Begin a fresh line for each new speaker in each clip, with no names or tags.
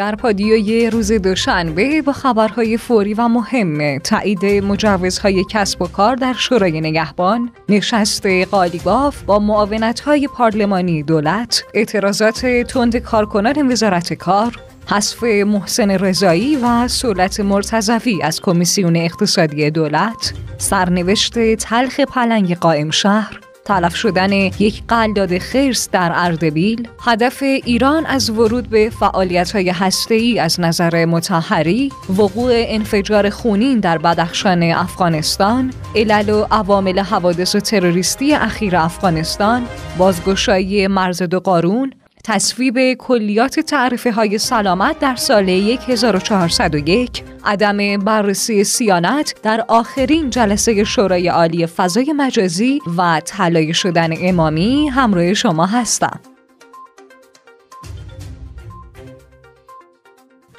در پادیوی روز دوشنبه با خبرهای فوری و مهم تایید مجوزهای کسب و کار در شورای نگهبان نشست قالیباف با معاونتهای پارلمانی دولت اعتراضات تند کارکنان وزارت کار حذف محسن رضایی و سولت مرتضوی از کمیسیون اقتصادی دولت سرنوشت تلخ پلنگ قائم شهر تلف شدن یک قلداد خرس در اردبیل هدف ایران از ورود به فعالیت های ای از نظر متحری وقوع انفجار خونین در بدخشان افغانستان علل و عوامل حوادث تروریستی اخیر افغانستان بازگشایی مرز دو قارون تصویب کلیات تعریفه های سلامت در سال 1401 عدم بررسی سیانت در آخرین جلسه شورای عالی فضای مجازی و طلای شدن امامی همراه شما هستم.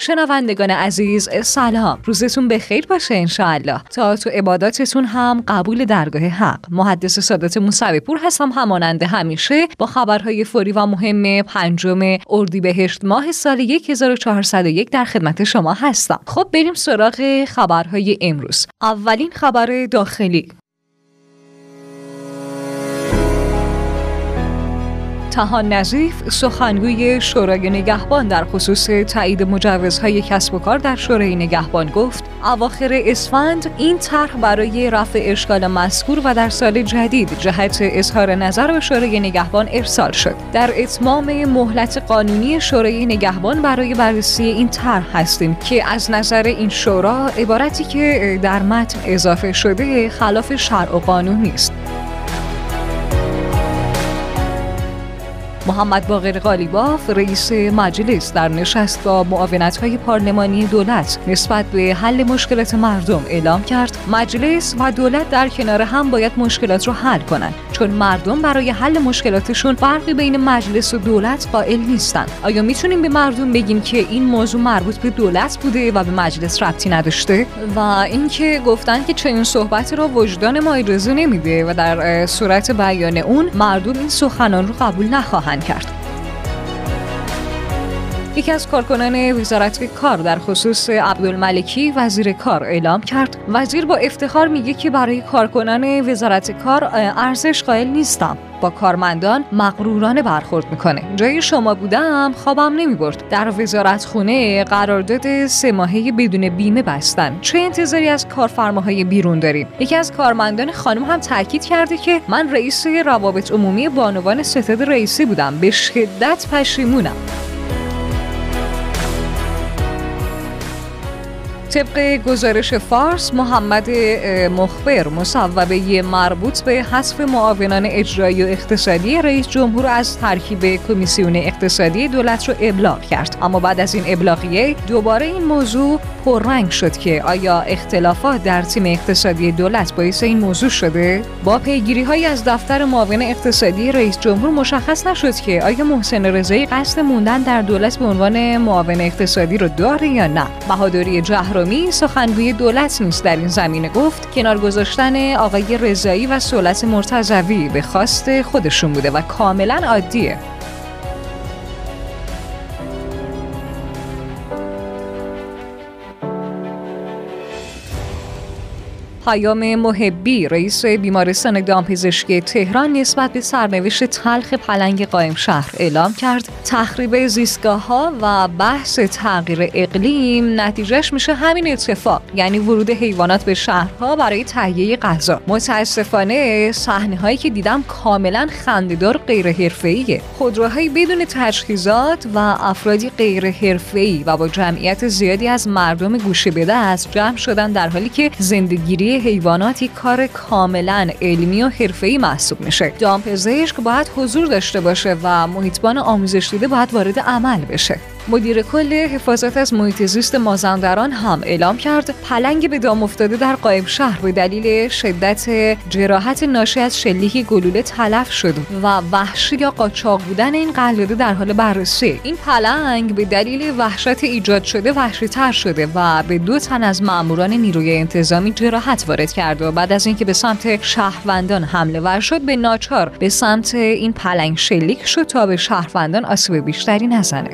شنوندگان عزیز سلام. روزتون بخیر باشه انشاءالله. تا تو عباداتتون هم قبول درگاه حق. محدث سادات موسوی پور هستم. همانند همیشه با خبرهای فوری و مهم پنجم اردیبهشت ماه سال 1401 در خدمت شما هستم. خب بریم سراغ خبرهای امروز. اولین خبر داخلی. تهان نظیف سخنگوی شورای نگهبان در خصوص تایید مجوزهای کسب و کار در شورای نگهبان گفت اواخر اسفند این طرح برای رفع اشکال مذکور و در سال جدید جهت اظهار نظر به شورای نگهبان ارسال شد. در اتمام مهلت قانونی شورای نگهبان برای بررسی این طرح هستیم که از نظر این شورا عبارتی که در متن اضافه شده خلاف شرع و قانون نیست. محمد باقر غالیباف رئیس مجلس در نشست با معاونت های پارلمانی دولت نسبت به حل مشکلات مردم اعلام کرد. مجلس و دولت در کنار هم باید مشکلات رو حل کنند. چون مردم برای حل مشکلاتشون فرقی بین مجلس و دولت قائل نیستند آیا می‌تونیم به مردم بگیم که این موضوع مربوط به دولت بوده و به مجلس ربطی نداشته و اینکه گفتن که چنین صحبتی را وجدان ما اجازه نمیده و در صورت بیان اون مردم این سخنان رو قبول نخواهند کرد. یکی از کارکنان وزارت کار در خصوص عبدالملکی وزیر کار اعلام کرد. وزیر با افتخار میگه که برای کارکنان وزارت کار ارزش قائل نیستم. با کارمندان مغرورانه برخورد می‌کنه. جای شما بودم خوابم نمی‌برد. در وزارت خونه قرارداد سه ماهه بدون بیمه بستن. چه انتظاری از کارفرماهای بیرون داریم؟ یکی از کارمندان خانم هم تاکید کرده که من رئیس روابط عمومی بانوان ستاد رئیسی بودم. به شدت پشیمونم. طبق گزارش فارس محمد مخبر مصوبه مربوط به حذف معاونان اجرایی و اقتصادی رئیس جمهور از ترکیب کمیسیون اقتصادی دولت رو ابلاغ کرد. اما بعد از این ابلاغیه دوباره این موضوع پررنگ شد که آیا اختلافات در تیم اقتصادی دولت باعث این موضوع شده؟ با پیگیری های از دفتر معاون اقتصادی رئیس جمهور مشخص نشد که آیا محسن رضایی قصد موندن در دولت به عنوان معاون اقتصادی رو داره یا نه. بهادری جهرومی سخنگوی دولت نیست در این زمینه گفت کنار گذاشتن آقای رضایی و سولت مرتضوی به خواست خودشون بوده و کاملا عادیه. پیام محبی رئیس بیمارستان دامپزشکی تهران نسبت به سرنوشت تلخ پلنگ قائم شهر اعلام کرد. تخریب زیستگاه ها و بحث تغییر اقلیم نتیجهش میشه همین اتفاق یعنی ورود حیوانات به شهرها برای تهیه غذا. متاسفانه صحنه هایی که دیدم کاملا خندهدار غیر حرفه‌ایه خودروهایی بدون تجهیزات و افرادی غیر حرفه‌ای و با جمعیت زیادی از مردم گوشه به دست جمع شدن در حالی که زندگیری حیوانات یک کار کاملا علمی و حرفه‌ای محسوب میشه. دامپزشک باید حضور داشته باشه و محیطبان آموزش دیده باید وارد عمل بشه. مدیر کل حفاظت از محیط زیست مازندران هم اعلام کرد پلنگ به دام افتاده در قائم شهر به دلیل شدت جراحت ناشی از شلیک گلوله تلف شد و وحشی یا قاچاق بودن این قلاده در حال بررسی. این پلنگ به دلیل وحشت ایجاد شده وحشی تر شده و به دو تن از ماموران نیروی انتظامی جراحت وارد کرد و بعد از اینکه به سمت شهروندان حمله ور شد به ناچار به سمت این پلنگ شلیک شد تا به شهروندان آسیب بیشتری نزنه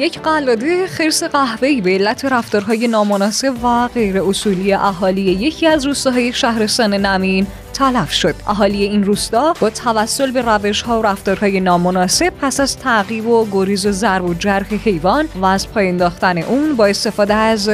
یک قلاده خرس قهوه‌ای به علت رفتارهای نامناسب و غیر اصولی اهالی یکی از روستاهای شهرستان نمین تلف شد. اهالی این روستا با توسل به روش ها و رفتارهای نامناسب پس از تعقیب و گریز و ضرب و جرح حیوان و از پای انداختن اون با استفاده از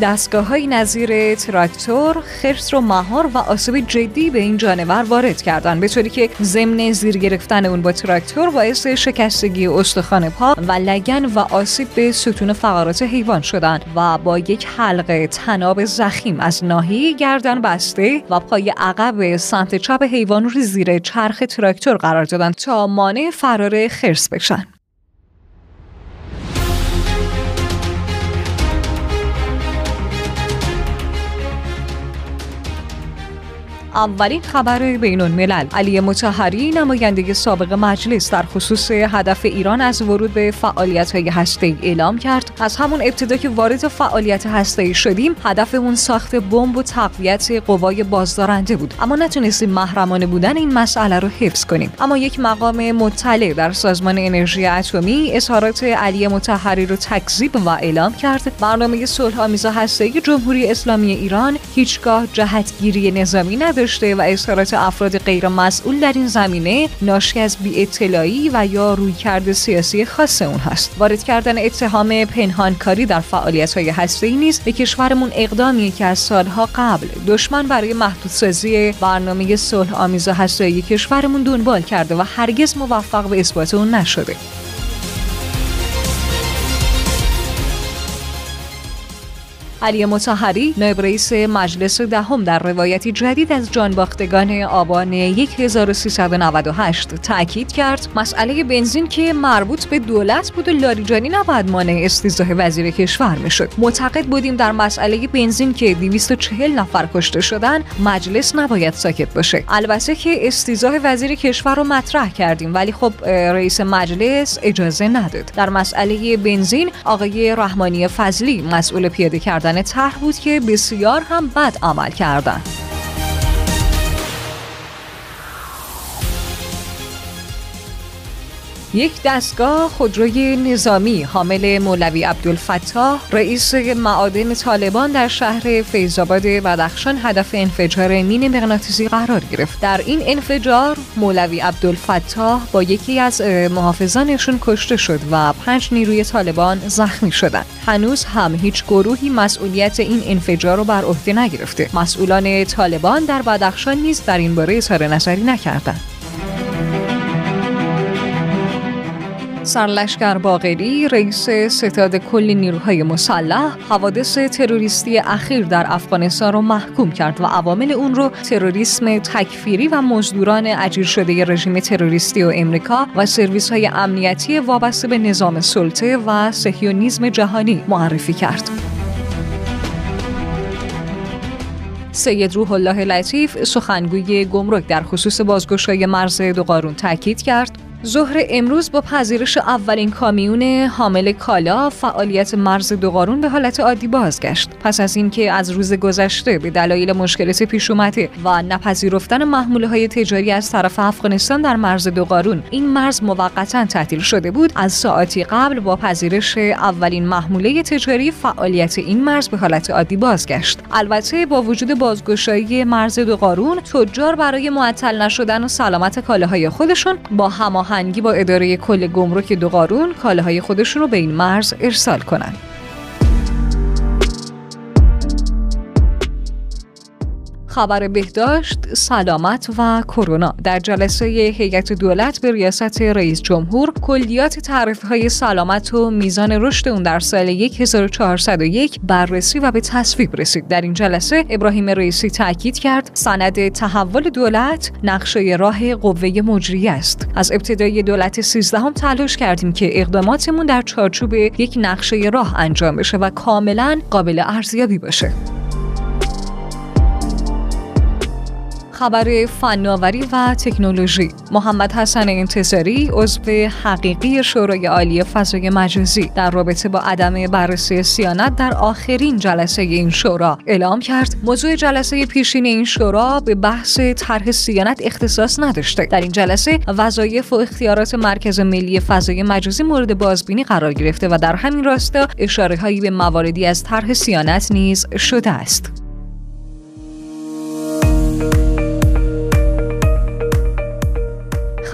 دستگاه های نظیر تراکتور خرس رو مهار و آسیب جدی به این جانور وارد کردن. به طوری که ضمن زیر گرفتن اون با تراکتور باعث شکستگی استخوان پا و لگن و آسیب به ستون فقرات حیوان شدن و با یک حلقه طناب ضخیم از ناحیه گردن بسته و پای عقب سمت چپ حیوان رو زیر چرخ تراکتور قرار دادن تا مانع فرار خرس بشن. اولین خبر بین الملل علی متحری نماینده سابق مجلس در خصوص هدف ایران از ورود به فعالیت های هسته اعلام کرد از همون ابتدا که وارد فعالیت هسته شدیم هدفمون ساخت بمب و تقویت قوای بازدارنده بود اما نتونستیم محرمانه بودن این مسئله رو حفظ کنیم اما یک مقام مطلع در سازمان انرژی اتمی اظهارات علی متحری رو تکذیب و اعلام کرد برنامه صلح آمیز هسته جمهوری اسلامی ایران هیچگاه جهتگیری نظامی نداشت و اظهارات افراد غیر مسئول در این زمینه ناشی از بی اطلاعی و یا رویکرد سیاسی خاص اون هست. وارد کردن اتهام پنهانکاری در فعالیت های هسته ای نیست به کشورمون اقدامی که از سالها قبل دشمن برای محدودسازی برنامه صلح آمیز هسته کشورمون دنبال کرده و هرگز موفق به اثبات اون نشده. علی متحری نایب رئیس مجلس دهم در روایتی جدید از جانباختگان آبان 1398 تاکید کرد مسئله بنزین که مربوط به دولت بود و لاریجانی نباید مانع استیزاه وزیر کشور می‌شد. معتقد بودیم در مسئله بنزین که 240 نفر کشته شدن مجلس نباید ساکت باشه. البته که استیزاه وزیر کشور رو مطرح کردیم ولی خب رئیس مجلس اجازه نداد. در مسئله بنزین آقای رحمانی فضلی مسئول پیاده کردن طرح بود که بسیار هم بد عمل کردند. یک دستگاه خودروی نظامی حامل مولوی عبدالفتاح رئیس معادن طالبان در شهر فیضآباد بدخشان هدف انفجار مین مغناطیسی قرار گرفت. در این انفجار مولوی عبدالفتاح با یکی از محافظانشون کشته شد و پنج نیروی طالبان زخمی شدند. هنوز هم هیچ گروهی مسئولیت این انفجار رو بر عهده نگرفته. مسئولان طالبان در بدخشان نیز در این باره اظهار نظری نکردند. سرلشکر باقری رئیس ستاد کل نیروهای مسلح حوادث تروریستی اخیر در افغانستان را محکوم کرد و عوامل اون رو تروریسم تکفیری و مزدوران اجیر شده رژیم تروریستی و امریکا و سرویس های امنیتی وابسته به نظام سلطه و سهیونیزم جهانی معرفی کرد. سید روح الله لطیف سخنگوی گمرک در خصوص بازگشایی مرز دو قارون تاکید کرد ظهر امروز با پذیرش اولین کامیون حامل کالا فعالیت مرز دوقارون به حالت عادی بازگشت. پس از اینکه از روز گذشته به دلایل مشکلات پیش اومده و نپذیرفتن محموله های تجاری از طرف افغانستان در مرز دوقارون این مرز موقتا تعطیل شده بود. از ساعتی قبل با پذیرش اولین محموله تجاری فعالیت این مرز به حالت عادی بازگشت. البته با وجود بازگشایی مرز دوقارون تجار برای معطل نشدن و سلامت کالاهای خودشون با هماهنگی هماهنگی با اداره کل گمرک دو قارون کالاهای خودشون رو به این مرز ارسال کنند. خبر بهداشت، سلامت و کرونا. در جلسه هیئت دولت به ریاست رئیس جمهور کلیات تعریف های سلامت و میزان رشد اون در سال 1401 بررسی و به تصویب رسید. در این جلسه ابراهیم رئیسی تاکید کرد سند تحول دولت نقشه راه قوه مجریه است. از ابتدای دولت 13 هم تلاش کردیم که اقداماتمون در چارچوب یک نقشه راه انجام بشه و کاملا قابل ارزیابی باشه. خبر فناوری و تکنولوژی. محمد حسن انتظاری عضو حقیقی شورای عالی فضای مجازی در رابطه با عدم بررسی سیانت در آخرین جلسه این شورا. اعلام کرد موضوع جلسه پیشین این شورا به بحث طرح سیانت اختصاص نداشته. در این جلسه وظایف و اختیارات مرکز ملی فضای مجازی مورد بازبینی قرار گرفته و در همین راستا اشاره هایی به مواردی از طرح سیانت نیز شده است.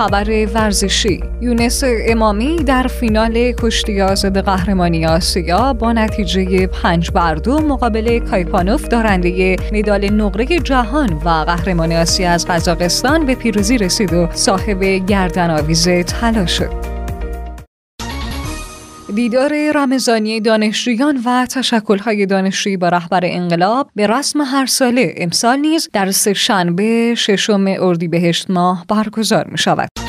خبر ورزشی. یونس امامی در فینال کشتی آزاد قهرمانی آسیا با نتیجه پنج بر دو مقابل کایپانوف دارنده مدال نقره جهان و قهرمان آسیا از قزاقستان به پیروزی رسید و صاحب گردن آویز طلا شد. دیدار رمضانی دانشجویان و تشکلهای دانشجویی با رهبر انقلاب به رسم هر ساله امسال نیز در سه شنبه ششم اردیبهشت ماه برگزار می شود.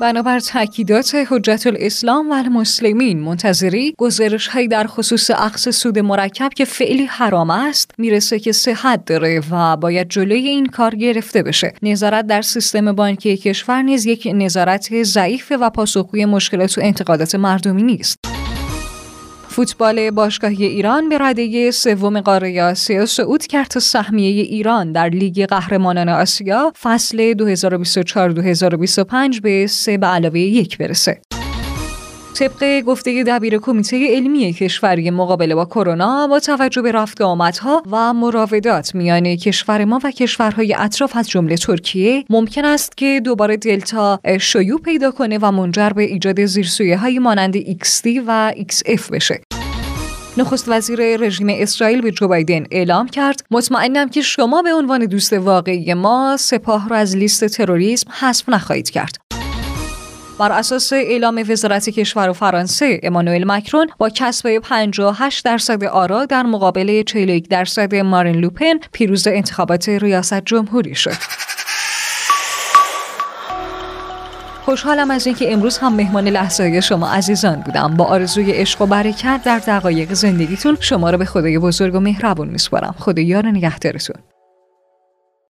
بنابر تاکیدات حجت الاسلام و المسلمین منتظری گزارش هایی در خصوص عقص سود مرکب که فعلی حرام است می‌رسه که صحت داره و باید جلوی این کار گرفته بشه. نظارت در سیستم بانکی کشور نیز یک نظارت ضعیف و پاسخگوی مشکلات و انتقادات مردمی نیست. فوتبال باشگاهی ایران به رده سوم قاره آسیا صعود کرد تا سهمیه ایران در لیگ قهرمانان آسیا فصل 2024-2025 به سه به علاوه یک برسه. طبق گفته دبیر کمیته علمی کشوری مقابله با کرونا با توجه به رفت آمدها و مراودات میان کشور ما و کشورهای اطراف از جمله ترکیه ممکن است که دوباره دلتا شیوع پیدا کنه و منجر به ایجاد زیرسویه های مانند XD و XF بشه نخست وزیر رژیم اسرائیل به جو بایدن اعلام کرد مطمئنم که شما به عنوان دوست واقعی ما سپاه را از لیست تروریسم حذف نخواهید کرد بر اساس اعلام وزارت کشور و فرانسه امانوئل مکرون با کسب 58 درصد آرا در مقابل 41 درصد مارین لوپن پیروز انتخابات ریاست جمهوری شد. خوشحالم از اینکه امروز هم مهمان لحظه شما عزیزان بودم. با آرزوی عشق و برکت در دقایق زندگیتون شما رو به خدای بزرگ و مهربون میسپارم. خدا یار نگهدارتون.